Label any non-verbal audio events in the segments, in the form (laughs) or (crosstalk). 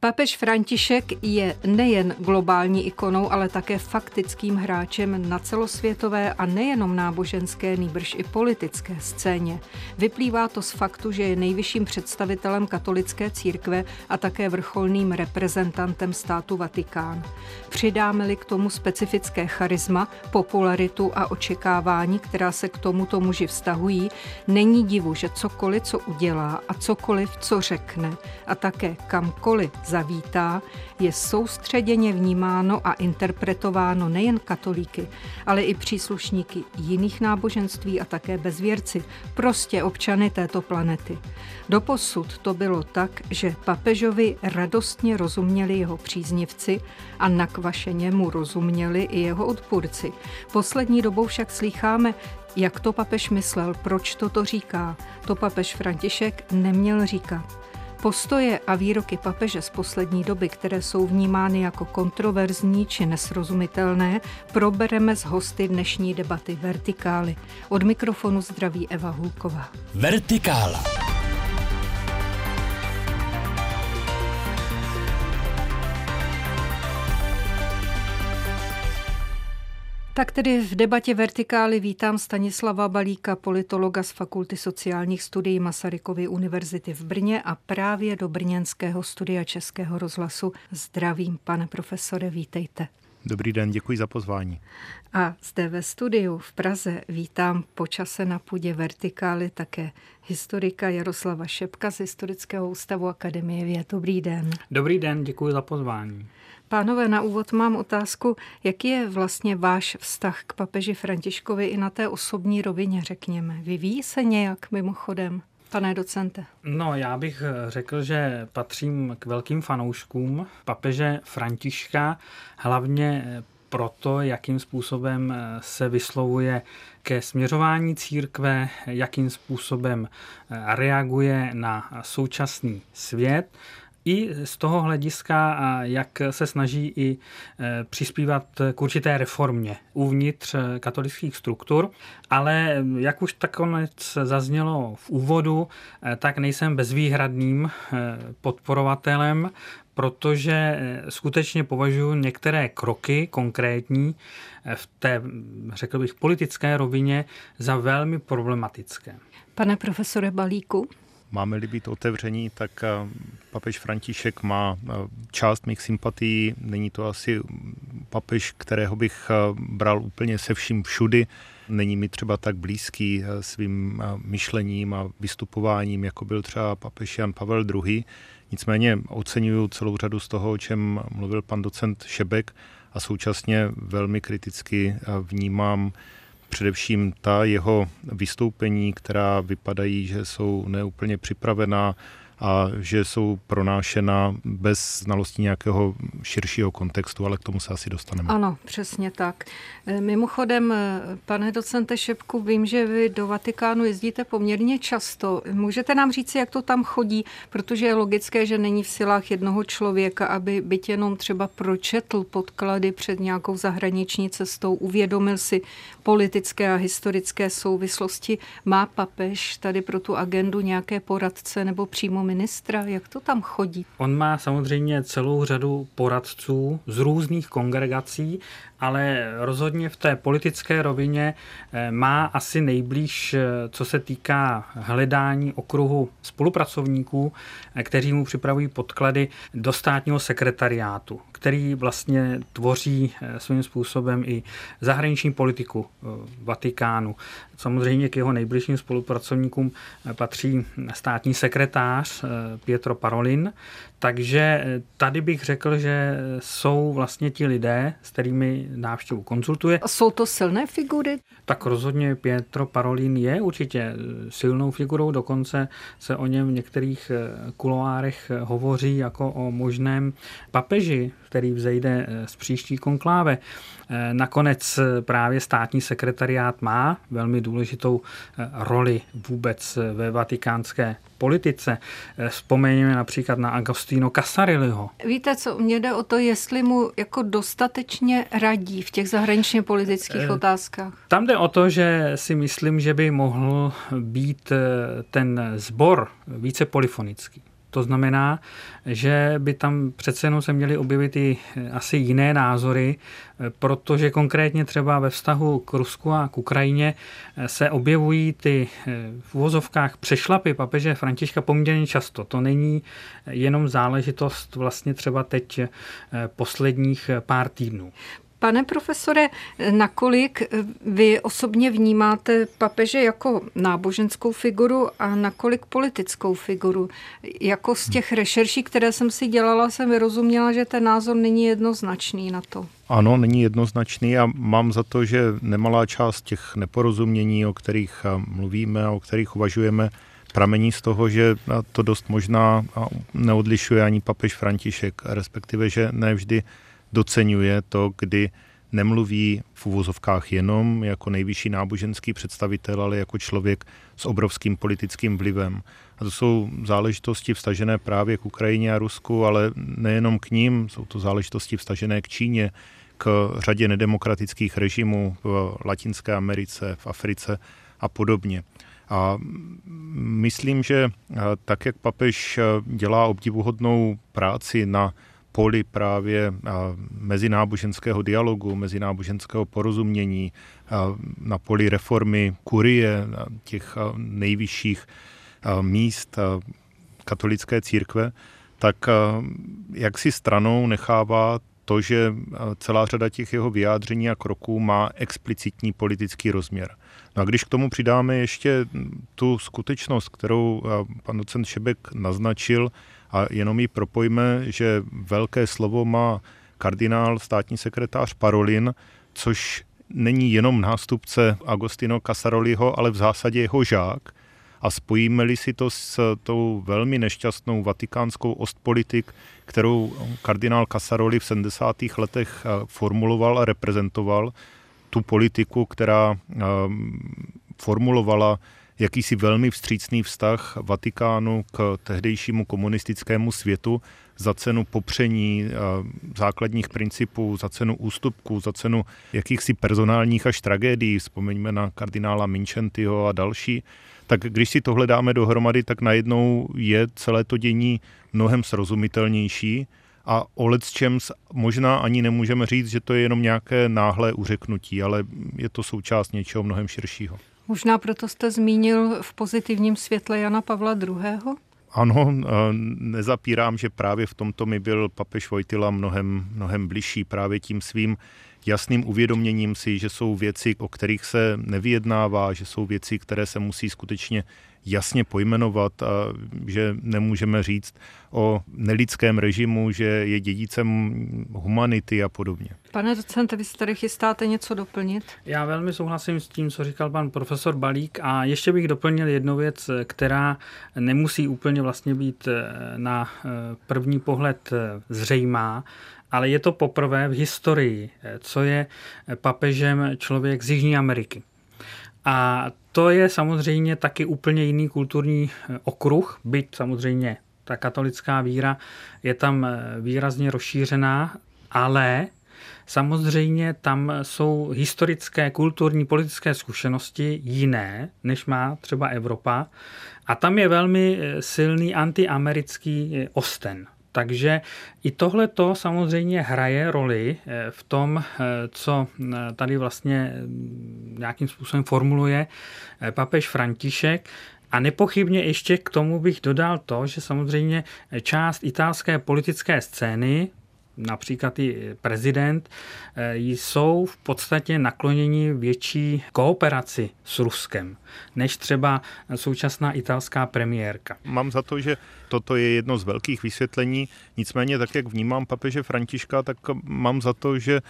Papež František je nejen globální ikonou, ale také faktickým hráčem na celosvětové a nejenom náboženské, nýbrž i politické scéně. Vyplývá to z faktu, že je nejvyšším představitelem katolické církve a také vrcholným reprezentantem státu Vatikán. Přidáme-li k tomu specifické charisma, popularitu a očekávání, která se k tomuto muži vztahují, není divu, že cokoliv, co udělá a cokoliv, co řekne a také kamkoliv zavítá, je soustředěně vnímáno a interpretováno nejen katolíky, ale i příslušníky jiných náboženství a také bezvěrci, prostě občany této planety. Doposud to bylo tak, že papežovi radostně rozuměli jeho příznivci a nakvašeně mu rozuměli i jeho odpůrci. Poslední dobou však slýcháme, jak to papež myslel, proč toto říká. To papež František neměl říkat. Postoje a výroky papeže z poslední doby, které jsou vnímány jako kontroverzní či nesrozumitelné, probereme s hosty dnešní debaty Vertikály. Od mikrofonu zdraví Eva Hulková. Vertikála. Tak tedy v debatě Vertikály vítám Stanislava Balíka, politologa z Fakulty sociálních studií Masarykovy univerzity v Brně a právě do Brněnského studia Českého rozhlasu. Zdravím, pane profesore, vítejte. Dobrý den, děkuji za pozvání. A zde ve studiu v Praze vítám počase na půdě Vertikály také historika Jaroslava Šepka z Historického ústavu Akademie věd. Dobrý den. Dobrý den, děkuji za pozvání. Pánové, na úvod mám otázku, jaký je vlastně váš vztah k papeži Františkovi i na té osobní rovině, řekněme. Vyvíjí se nějak mimochodem? Pane docente. No, já bych řekl, že patřím k velkým fanouškům papeže Františka, hlavně proto, jakým způsobem se vyslovuje ke směřování církve, jakým způsobem reaguje na současný svět i z toho hlediska, jak se snaží i e, přispívat k určité reformě uvnitř e, katolických struktur, ale jak už takonec zaznělo v úvodu, e, tak nejsem bezvýhradným podporovatelem, protože skutečně považuji některé kroky konkrétní v té, řekl bych, politické rovině za velmi problematické. Pane profesore Balíku, Máme-li být otevření, tak eh, papež František má eh, část mých sympatií. Není to asi papež, kterého bych eh, bral úplně se vším všudy. Není mi třeba tak blízký svým myšlením a vystupováním, jako byl třeba papež Jan Pavel II. Nicméně oceňuju celou řadu z toho, o čem mluvil pan docent Šebek a současně velmi kriticky vnímám především ta jeho vystoupení, která vypadají, že jsou neúplně připravená a že jsou pronášena bez znalosti nějakého širšího kontextu, ale k tomu se asi dostaneme. Ano, přesně tak. E, mimochodem, e, pane docente Šepku, vím, že vy do Vatikánu jezdíte poměrně často. Můžete nám říct, jak to tam chodí, protože je logické, že není v silách jednoho člověka, aby byt jenom třeba pročetl podklady před nějakou zahraniční cestou, uvědomil si politické a historické souvislosti. Má papež tady pro tu agendu nějaké poradce nebo přímo ministra? Jak to tam chodí? On má samozřejmě celou řadu poradců z různých kongregací, ale rozhodně v té politické rovině eh, má asi nejblíž, eh, co se týká hledání okruhu spolupracovníků, eh, kteří mu připravují podklady do státního sekretariátu, který vlastně tvoří svým způsobem i zahraniční politiku Vatikánu. Samozřejmě k jeho nejbližším spolupracovníkům patří státní sekretář Pietro Parolin, takže tady bych řekl, že jsou vlastně ti lidé, s kterými návštěvu konzultuje. A jsou to silné figury? Tak rozhodně Pietro Parolin je určitě silnou figurou, dokonce se o něm v některých eh, kuloárech hovoří jako o možném papeži, který vzejde eh, z příští konkláve. Eh, nakonec právě státní sekretariát má velmi důležitou roli vůbec ve vatikánské politice. Vzpomeňme například na Agostino Casariliho. Víte co, mě jde o to, jestli mu jako dostatečně radí v těch zahraničně politických eh, otázkách. Tam jde o to, že si myslím, že by mohl být eh, ten sbor více polyfonický. To znamená, že by tam přece jenom se měly objevit i asi jiné názory, protože konkrétně třeba ve vztahu k Rusku a k Ukrajině se objevují ty v uvozovkách přešlapy papeže Františka poměrně často. To není jenom záležitost vlastně třeba teď posledních pár týdnů. Pane profesore, nakolik vy osobně vnímáte papeže jako náboženskou figuru a nakolik politickou figuru? Jako z těch rešerší, které jsem si dělala, jsem vyrozuměla, že ten názor není jednoznačný na to. Ano, není jednoznačný a mám za to, že nemalá část těch neporozumění, o kterých mluvíme a o kterých uvažujeme, pramení z toho, že to dost možná neodlišuje ani papež František, respektive, že nevždy docenuje to, kdy nemluví v uvozovkách jenom jako nejvyšší náboženský představitel, ale jako člověk s obrovským politickým vlivem. A to jsou záležitosti vstažené právě k Ukrajině a Rusku, ale nejenom k ním, jsou to záležitosti vstažené k Číně, k řadě nedemokratických režimů v Latinské Americe, v Africe a podobně. A myslím, že tak, jak papež dělá obdivuhodnou práci na poli právě mezináboženského dialogu, mezináboženského porozumění, na poli reformy kurie, těch nejvyšších míst katolické církve, tak jak si stranou nechává to, že celá řada těch jeho vyjádření a kroků má explicitní politický rozměr. No a když k tomu přidáme ještě tu skutečnost, kterou pan docent Šebek naznačil, a jenom ji propojme, že velké slovo má kardinál, státní sekretář Parolin, což není jenom nástupce Agostino Casaroliho, ale v zásadě jeho žák. A spojíme-li si to s tou velmi nešťastnou vatikánskou ostpolitik, kterou kardinál Casaroli v 70. letech eh, formuloval a reprezentoval, tu politiku, která eh, formulovala jakýsi velmi vstřícný vztah Vatikánu k tehdejšímu komunistickému světu za cenu popření eh, základních principů, za cenu ústupků, za cenu jakýchsi personálních až tragédií, vzpomeňme na kardinála Minčentyho a další, tak když si tohle dáme dohromady, tak najednou je celé to dění mnohem srozumitelnější. A o čem možná ani nemůžeme říct, že to je jenom nějaké náhlé uřeknutí, ale je to součást něčeho mnohem širšího. Možná proto jste zmínil v pozitivním světle Jana Pavla II. Ano, nezapírám, že právě v tomto mi byl papež Vojtila mnohem, mnohem bližší právě tím svým jasným uvědoměním si, že jsou věci, o kterých se nevyjednává, že jsou věci, které se musí skutečně jasně pojmenovat a že nemůžeme říct o nelidském režimu, že je dědicem humanity a podobně. Pane docente, vy se tady chystáte něco doplnit? Já velmi souhlasím s tím, co říkal pan profesor Balík a ještě bych doplnil jednu věc, která nemusí úplně vlastně být eh, na eh, první pohled eh, zřejmá, ale je to poprvé v historii, co je papežem člověk z Jižní Ameriky. A to je samozřejmě taky úplně jiný kulturní eh, okruh, byť samozřejmě ta katolická víra je tam eh, výrazně rozšířená, ale samozřejmě tam jsou historické, kulturní, politické zkušenosti jiné, než má třeba Evropa. A tam je velmi eh, silný antiamerický osten. Takže i tohle to samozřejmě hraje roli eh, v tom, eh, co eh, tady vlastně mm, nějakým způsobem formuluje papež František. A nepochybně ještě k tomu bych dodal to, že samozřejmě část italské politické scény, například i prezident, jsou v podstatě nakloněni větší kooperaci s Ruskem, než třeba současná italská premiérka. Mám za to, že toto je jedno z velkých vysvětlení, nicméně tak, jak vnímám papeže Františka, tak mám za to, že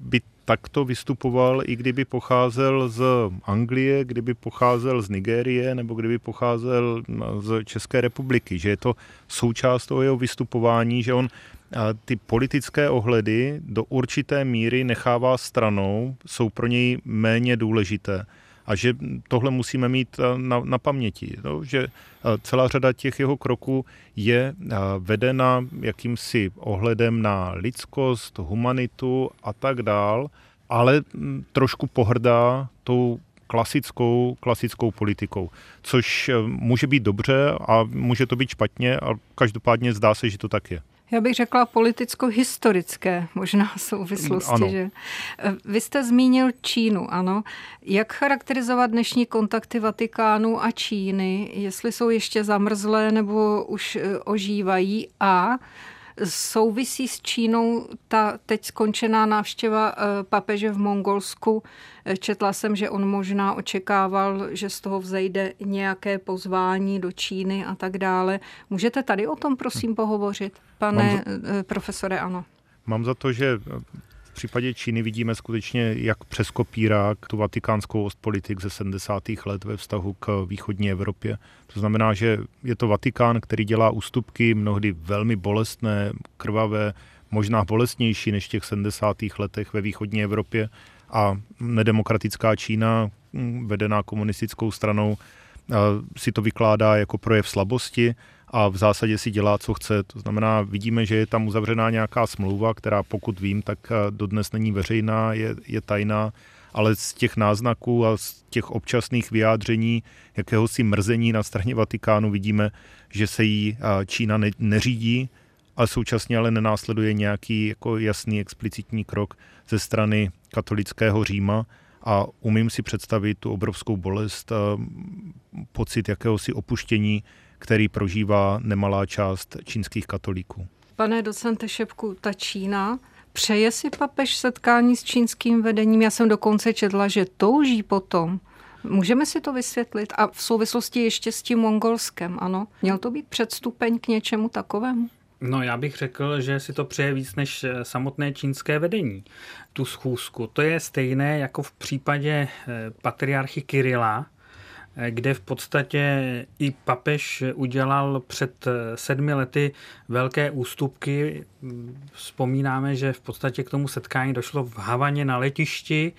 by takto vystupoval, i kdyby pocházel z Anglie, kdyby pocházel z Nigérie nebo kdyby pocházel z České republiky, že je to součást toho jeho vystupování, že on ty politické ohledy do určité míry nechává stranou, jsou pro něj méně důležité. A že tohle musíme mít na, na paměti, no, že celá řada těch jeho kroků je vedena jakýmsi ohledem na lidskost, humanitu a tak dál, ale trošku pohrdá tou klasickou, klasickou politikou, což může být dobře a může to být špatně, a každopádně zdá se, že to tak je já bych řekla politicko-historické možná souvislosti. Ano. Že? Vy jste zmínil Čínu, ano. Jak charakterizovat dnešní kontakty Vatikánu a Číny, jestli jsou ještě zamrzlé nebo už e, ožívají a souvisí s Čínou ta teď skončená návštěva e, papeže v Mongolsku. E, četla jsem, že on možná očekával, že z toho vzejde nějaké pozvání do Číny a tak dále. Můžete tady o tom prosím pohovořit? Pane za, eh, profesore, ano. Mám za to, že případě Číny vidíme skutečně, jak přes kopírák tu vatikánskou ostpolitik ze 70. let ve vztahu k východní Evropě. To znamená, že je to Vatikán, který dělá ústupky, mnohdy velmi bolestné, krvavé, možná bolestnější než v těch 70. letech ve východní Evropě a nedemokratická Čína, vedená komunistickou stranou, si to vykládá jako projev slabosti a v zásadě si dělá, co chce. To znamená, vidíme, že je tam uzavřená nějaká smlouva, která pokud vím, tak eh, dodnes není veřejná, je, je tajná, ale z těch náznaků a z těch občasných vyjádření jakéhosi mrzení na straně Vatikánu vidíme, že se jí eh, Čína ne, neřídí, ale současně ale nenásleduje nějaký jako jasný explicitní krok ze strany katolického Říma a umím si představit tu obrovskou bolest, pocit jakéhosi opuštění který prožívá nemalá část čínských katolíků. Pane docente Šepku, ta Čína přeje si papež setkání s čínským vedením? Já jsem dokonce četla, že touží potom. Můžeme si to vysvětlit? A v souvislosti ještě s tím mongolskem, ano? Měl to být předstupeň k něčemu takovému? No já bych řekl, že si to přeje víc než eh, samotné čínské vedení, tu schůzku. To je stejné jako v případě eh, patriarchy Kirila, kde v podstatě i papež udělal před sedmi lety velké ústupky. Vzpomínáme, že v podstatě k tomu setkání došlo v Havaně na letišti,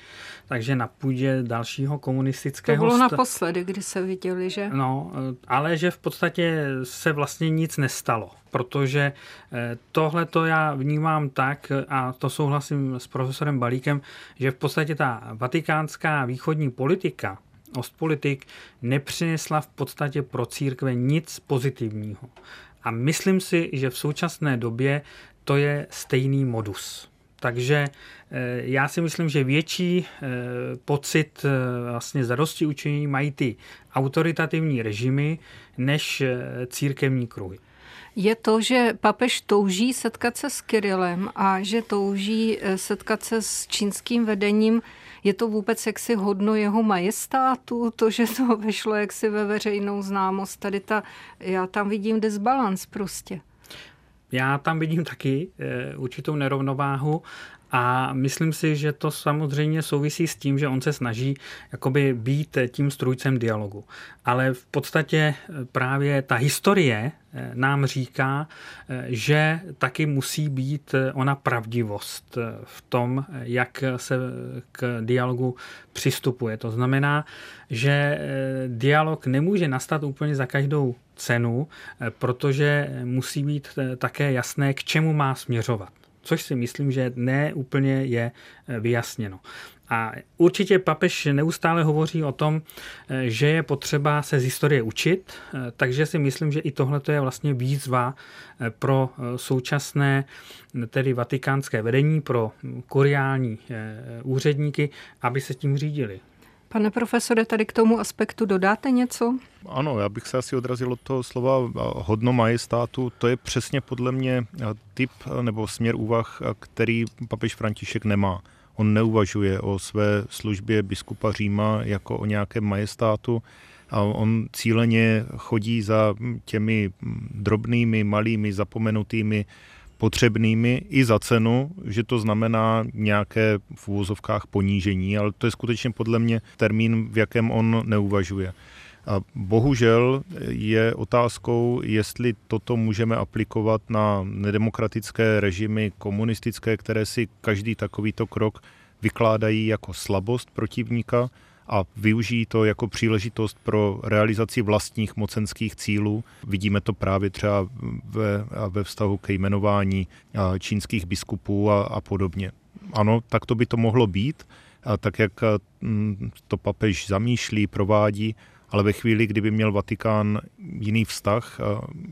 takže na půdě dalšího komunistického... To bylo naposledy, kdy se viděli, že? No, ale že v podstatě se vlastně nic nestalo protože eh, tohle to já vnímám tak, a to souhlasím s profesorem Balíkem, že v podstatě ta vatikánská východní politika Ostpolitik nepřinesla v podstatě pro církve nic pozitivního. A myslím si, že v současné době to je stejný modus. Takže eh, já si myslím, že větší eh, pocit eh, vlastně zadosti učení mají ty autoritativní režimy než církevní kruhy. Je to, že papež touží setkat se s Kirilem a že touží setkat se s čínským vedením je to vůbec jaksi hodno jeho majestátu, to, že to (laughs) vešlo jaksi ve veřejnou známost. Tady ta, já tam vidím disbalans prostě. Já tam vidím taky e, určitou nerovnováhu a myslím si, že to samozřejmě souvisí s tím, že on se snaží jakoby být tím strůjcem dialogu. Ale v podstatě eh, právě ta historie eh, nám říká, eh, že taky musí být ona pravdivost v tom, jak se k dialogu přistupuje. To znamená, že dialog nemůže nastat úplně za každou cenu, protože musí být také jasné, k čemu má směřovat což si myslím, že ne úplně je eh, vyjasněno. A určitě papež neustále hovoří o tom, eh, že je potřeba se z historie učit, eh, takže si myslím, že i tohle je vlastně výzva pro současné tedy vatikánské vedení, pro kuriální úředníky, aby se tím řídili. Pane profesore, tady k tomu aspektu dodáte něco? Ano, já bych se asi odrazil od toho slova hodno majestátu. To je přesně podle mě typ nebo směr úvah, který papež František nemá. On neuvažuje o své službě biskupa Říma jako o nějakém majestátu, a on cíleně chodí za těmi drobnými, malými, zapomenutými potřebnými i za cenu, že to znamená nějaké v úvozovkách ponížení, ale to je skutečně podle mě termín, v jakém on neuvažuje. A bohužel je otázkou, jestli toto můžeme aplikovat na nedemokratické režimy komunistické, které si každý takovýto krok vykládají jako slabost protivníka, a využijí to jako příležitost pro realizaci vlastních mocenských cílů. Vidíme to právě třeba ve, ve vztahu ke jmenování čínských biskupů a, a podobně. Ano, tak to by to mohlo být. tak jak to papež zamýšlí, provádí, ale ve chvíli, kdyby měl Vatikán jiný vztah,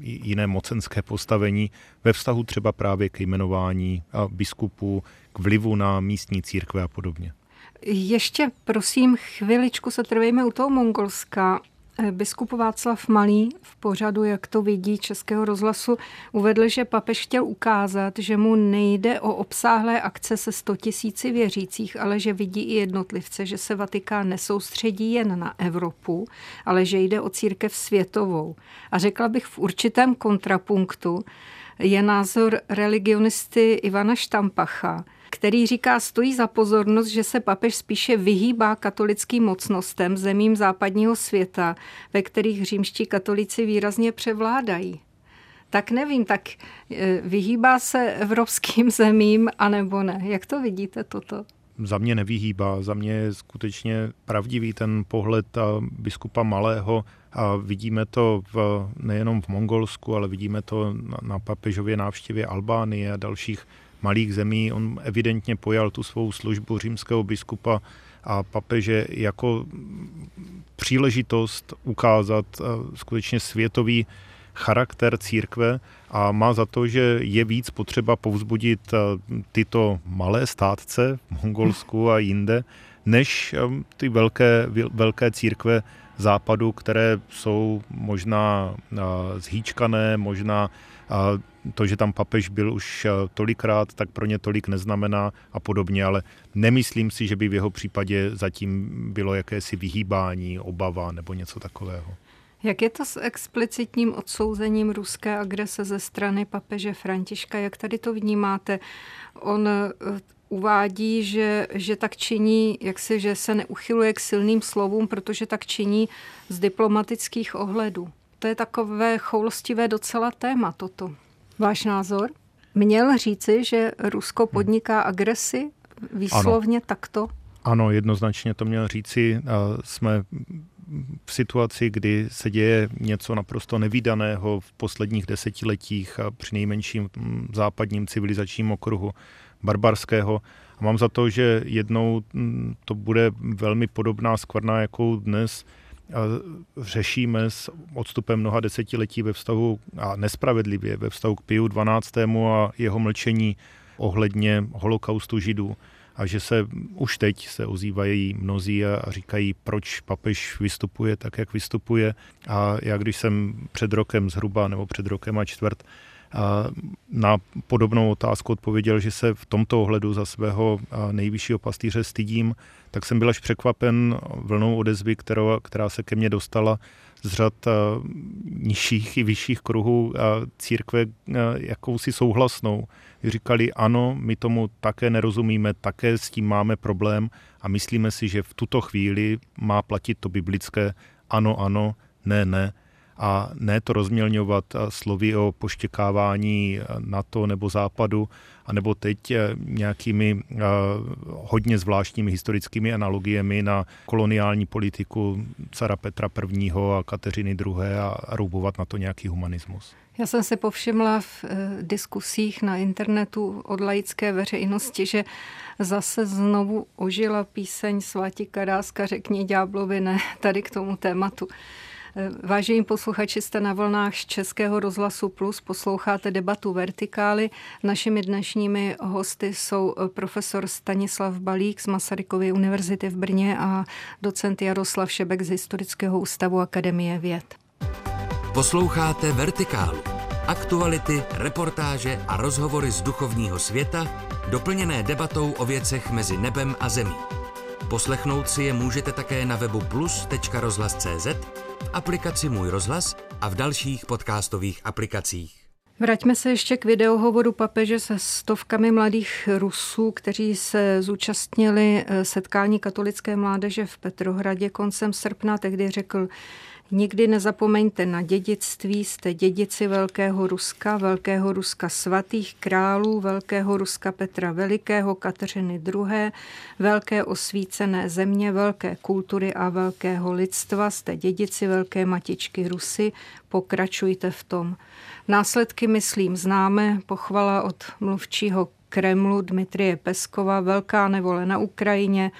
jiné mocenské postavení, ve vztahu třeba právě k jmenování biskupů, k vlivu na místní církve a podobně. Ještě prosím chviličku se trvejme u toho Mongolska. Biskup Václav Malý v pořadu, jak to vidí Českého rozhlasu, uvedl, že papež chtěl ukázat, že mu nejde o obsáhlé akce se 100 tisíci věřících, ale že vidí i jednotlivce, že se Vatikán nesoustředí jen na Evropu, ale že jde o církev světovou. A řekla bych v určitém kontrapunktu je názor religionisty Ivana Štampacha, který říká, stojí za pozornost, že se papež spíše vyhýbá katolickým mocnostem zemím západního světa, ve kterých římští katolici výrazně převládají. Tak nevím, tak e, vyhýbá se evropským (laughs) zemím, anebo ne? Jak to vidíte toto? Za mě nevyhýbá, za mě je skutečně pravdivý ten pohled biskupa Malého a vidíme to v, nejenom v Mongolsku, ale vidíme to na, na papežově návštěvě Albánie a dalších malých zemí. On evidentně pojal tu svou službu římského biskupa a papeže jako příležitost ukázat eh, skutečně světový charakter církve a má za to, že je víc potřeba povzbudit eh, tyto malé státce v Mongolsku a jinde, než eh, ty velké, velké církve západu, které jsou možná zhýčkané, možná to, že tam papež byl už eh, tolikrát, tak pro ně tolik neznamená a podobně, ale nemyslím si, že by v jeho případě zatím bylo jakési vyhýbání, obava nebo něco takového. Jak je to s explicitním odsouzením ruské agrese ze strany papeže Františka? Jak tady to vnímáte? On eh, uvádí, že, že tak činí, jak se, že se neuchyluje k silným slovům, protože tak činí z diplomatických ohledů. To je takové choulostivé docela téma toto. Váš názor? Měl říci, že Rusko hmm. podniká agresi výslovně ano. takto? Ano, jednoznačně to měl říci. Jsme v situaci, kdy se děje něco naprosto nevýdaného v posledních desetiletích a při nejmenším západním civilizačním okruhu barbarského. A mám za to, že jednou to bude velmi podobná skvrna, jakou dnes řešíme s odstupem mnoha desetiletí ve vztahu a nespravedlivě ve vztahu k Piu 12. a jeho mlčení ohledně holokaustu židů a že se už teď se ozývají mnozí a říkají, proč papež vystupuje tak, jak vystupuje. A já když jsem před rokem zhruba, nebo před rokem a čtvrt, na podobnou otázku odpověděl, že se v tomto ohledu za svého nejvyššího pastýře stydím, tak jsem byl až překvapen vlnou odezvy, která, která se ke mně dostala z řad nižších i vyšších kruhů církve jakousi souhlasnou. Říkali, ano, my tomu také nerozumíme, také s tím máme problém a myslíme si, že v tuto chvíli má platit to biblické ano, ano, ne, ne a ne to rozmělňovat slovy o poštěkávání NATO nebo Západu, anebo teď eh, nějakými eh, hodně zvláštními historickými analogiemi na koloniální politiku cara Petra I. a Kateřiny II. a roubovat na to nějaký humanismus. Já jsem se povšimla v eh, diskusích na internetu od laické veřejnosti, že zase znovu ožila píseň Sváti Karáska Řekni ďáblovi ne tady k tomu tématu. Vážení posluchači, jste na vlnách z Českého rozhlasu Plus, posloucháte debatu Vertikály. Našimi dnešními hosty jsou profesor Stanislav Balík z Masarykovy univerzity v Brně a docent Jaroslav Šebek z Historického ústavu Akademie věd. Posloucháte Vertikálu. Aktuality, reportáže a rozhovory z duchovního světa, doplněné debatou o věcech mezi nebem a zemí. Poslechnout si je můžete také na webu plus.rozhlas.cz aplikaci Můj rozhlas a v dalších podcastových aplikacích. Vraťme se ještě k videohovoru papeže se stovkami mladých Rusů, kteří se zúčastnili eh, setkání katolické mládeže v Petrohradě koncem srpna. Tehdy řekl, Nikdy nezapomeňte na dědictví, jste dědici Velkého Ruska, Velkého Ruska svatých králů, Velkého Ruska Petra Velikého, Kateřiny II., Velké osvícené země, velké kultury a velkého lidstva, jste dědici Velké matičky Rusy, pokračujte v tom. Následky, myslím, známe, pochvala od mluvčího Kremlu Dmitrie Peskova, velká nevole na Ukrajině,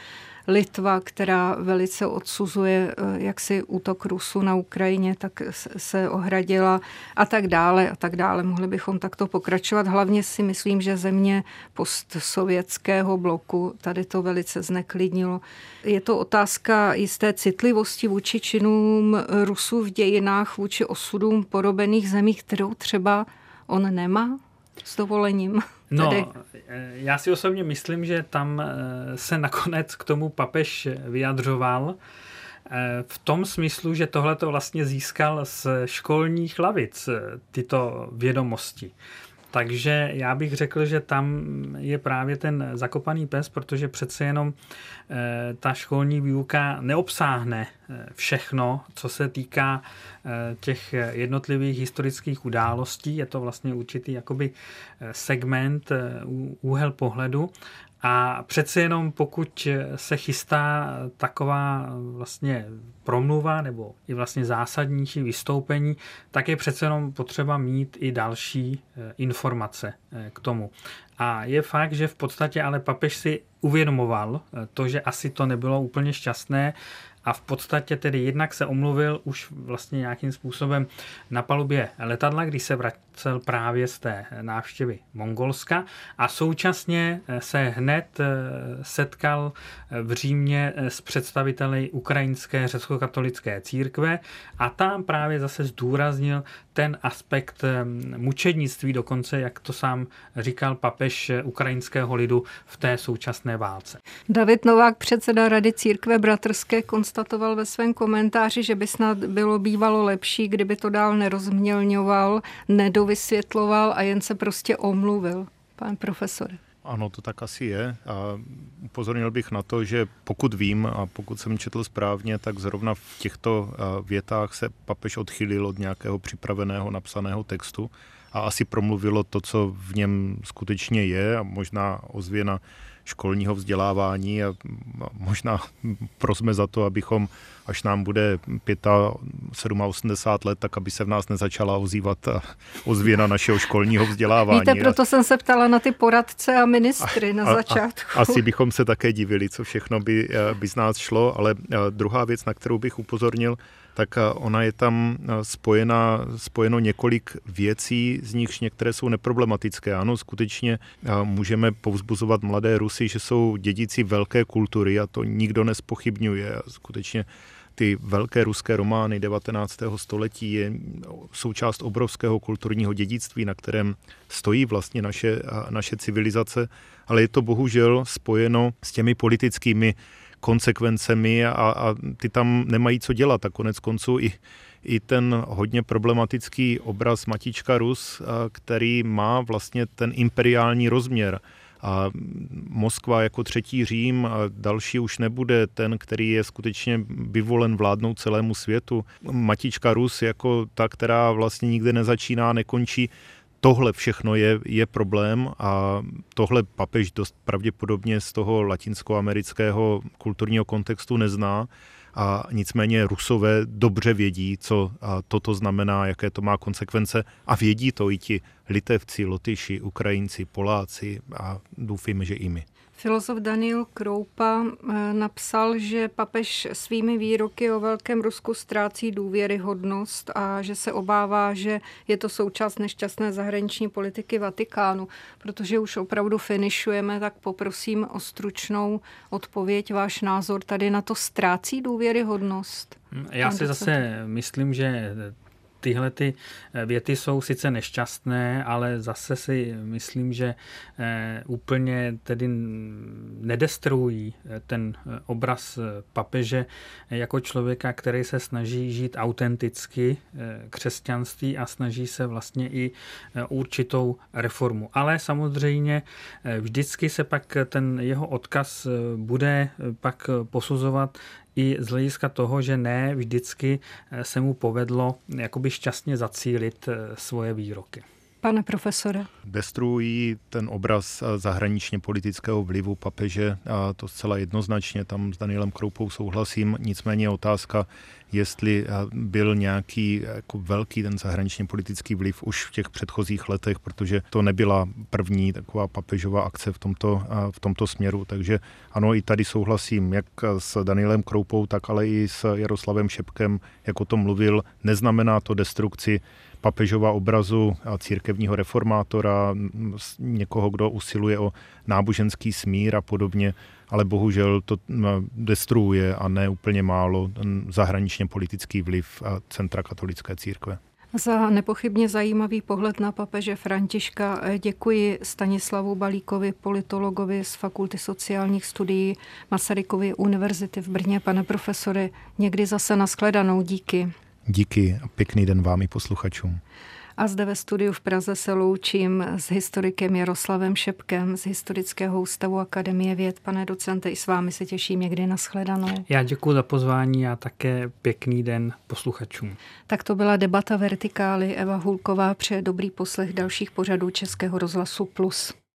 Litva, která velice odsuzuje eh, jaksi útok Rusu na Ukrajině, tak se ohradila a tak dále a tak dále. Mohli bychom takto pokračovat. Hlavně si myslím, že země postsovětského bloku tady to velice zneklidnilo. Je to otázka jisté citlivosti vůči činům Rusů v dějinách, vůči osudům porobených zemí, kterou třeba on nemá s dovolením. No. Eh, já si osobně myslím, že tam eh, se nakonec k tomu papež vyjadřoval eh, v tom smyslu, že tohle to vlastně získal z školních lavic, tyto vědomosti. Takže já bych řekl, že tam je právě ten zakopaný pes, protože přece jenom eh, ta školní výuka neobsáhne eh, všechno, co se týká eh, těch jednotlivých historických událostí. Je to vlastně určitý jakoby segment, úhel pohledu a přece jenom pokud se chystá taková vlastně promluva nebo i vlastně zásadnější vystoupení, tak je přece jenom potřeba mít i další eh, informace eh, k tomu. A je fakt, že v podstatě ale papež si uvědomoval eh, to, že asi to nebylo úplně šťastné a v podstatě tedy jednak se omluvil už vlastně nějakým způsobem na palubě letadla, když se vracel právě z té návštěvy Mongolska. A současně se hned setkal v Římě s představiteli ukrajinské řecko-katolické církve. A tam právě zase zdůraznil ten aspekt mučednictví dokonce, jak to sám říkal papež ukrajinského lidu v té současné válce. David Novák, předseda Rady církve bratrské, konstatoval ve svém komentáři, že by snad bylo bývalo lepší, kdyby to dál nerozmělňoval, nedovysvětloval a jen se prostě omluvil. Pane profesore. Ano, to tak asi je. A upozornil bych na to, že pokud vím a pokud jsem četl správně, tak zrovna v těchto větách se papež odchylil od nějakého připraveného napsaného textu a asi promluvilo to, co v něm skutečně je a možná ozvěna školního vzdělávání a možná prosme za to, abychom, až nám bude 87 let, tak aby se v nás nezačala ozývat ozvěna našeho školního vzdělávání. Víte, proto jsem se ptala na ty poradce a ministry a, na začátku. A, a, asi bychom se také divili, co všechno by, by z nás šlo, ale druhá věc, na kterou bych upozornil, tak ona je tam spojena, spojeno několik věcí, z nichž některé jsou neproblematické. Ano, skutečně můžeme povzbuzovat mladé Rusy, že jsou dědici velké kultury a to nikdo nespochybňuje. Skutečně ty velké ruské romány 19. století je součást obrovského kulturního dědictví, na kterém stojí vlastně naše, naše civilizace, ale je to bohužel spojeno s těmi politickými konsekvencemi a, a ty tam nemají co dělat. A konec konců i, i ten hodně problematický obraz Matička Rus, který má vlastně ten imperiální rozměr. A Moskva jako třetí Řím a další už nebude ten, který je skutečně vyvolen vládnout celému světu. Matička Rus jako ta, která vlastně nikde nezačíná, nekončí, tohle všechno je, je problém a tohle papež dost pravděpodobně z toho latinskoamerického kulturního kontextu nezná. A nicméně Rusové dobře vědí, co toto znamená, jaké to má konsekvence a vědí to i ti Litevci, Lotyši, Ukrajinci, Poláci a doufíme, že i my. Filozof Daniel Kroupa eh, napsal, že papež svými výroky o Velkém Rusku ztrácí důvěryhodnost a že se obává, že je to součást nešťastné zahraniční politiky Vatikánu. Protože už opravdu finišujeme, tak poprosím o stručnou odpověď, váš názor tady na to ztrácí důvěryhodnost. Já si zase myslím, že tyhle ty eh, věty jsou sice nešťastné, ale zase si myslím, že eh, úplně tedy nedestruují eh, ten obraz papeže jako člověka, který se snaží žít autenticky křesťanství a snaží se vlastně i určitou reformu. Ale samozřejmě vždycky se pak ten jeho odkaz bude pak posuzovat i z hlediska toho, že ne vždycky eh, se mu povedlo jakoby šťastně zacílit eh, svoje výroky. Pane profesore. Destruují ten obraz eh, zahraničně politického vlivu papeže a to zcela jednoznačně, tam s Danielem Kroupou souhlasím, nicméně otázka, jestli byl nějaký jako velký ten zahraničně politický vliv už v těch předchozích letech, protože to nebyla první taková papežová akce v tomto, v tomto směru. Takže ano, i tady souhlasím jak s Danielem Kroupou, tak ale i s Jaroslavem Šepkem, jak o tom mluvil. Neznamená to destrukci papežova obrazu a církevního reformátora, někoho, kdo usiluje o náboženský smír a podobně, ale bohužel to destruuje a ne úplně málo zahraničně politický vliv centra katolické církve. Za nepochybně zajímavý pohled na papeže Františka děkuji Stanislavu Balíkovi, politologovi z Fakulty sociálních studií Masarykovy univerzity v Brně. Pane profesore, někdy zase nashledanou. Díky. Díky a pěkný den vám i posluchačům. A zde ve studiu v Praze se loučím s historikem Jaroslavem Šepkem z Historického ústavu Akademie věd. Pane docente, i s vámi se těším někdy na shledanou. Já děkuji za pozvání a také pěkný den posluchačům. Tak to byla debata Vertikály. Eva Hulková přeje dobrý poslech dalších pořadů Českého rozhlasu Plus.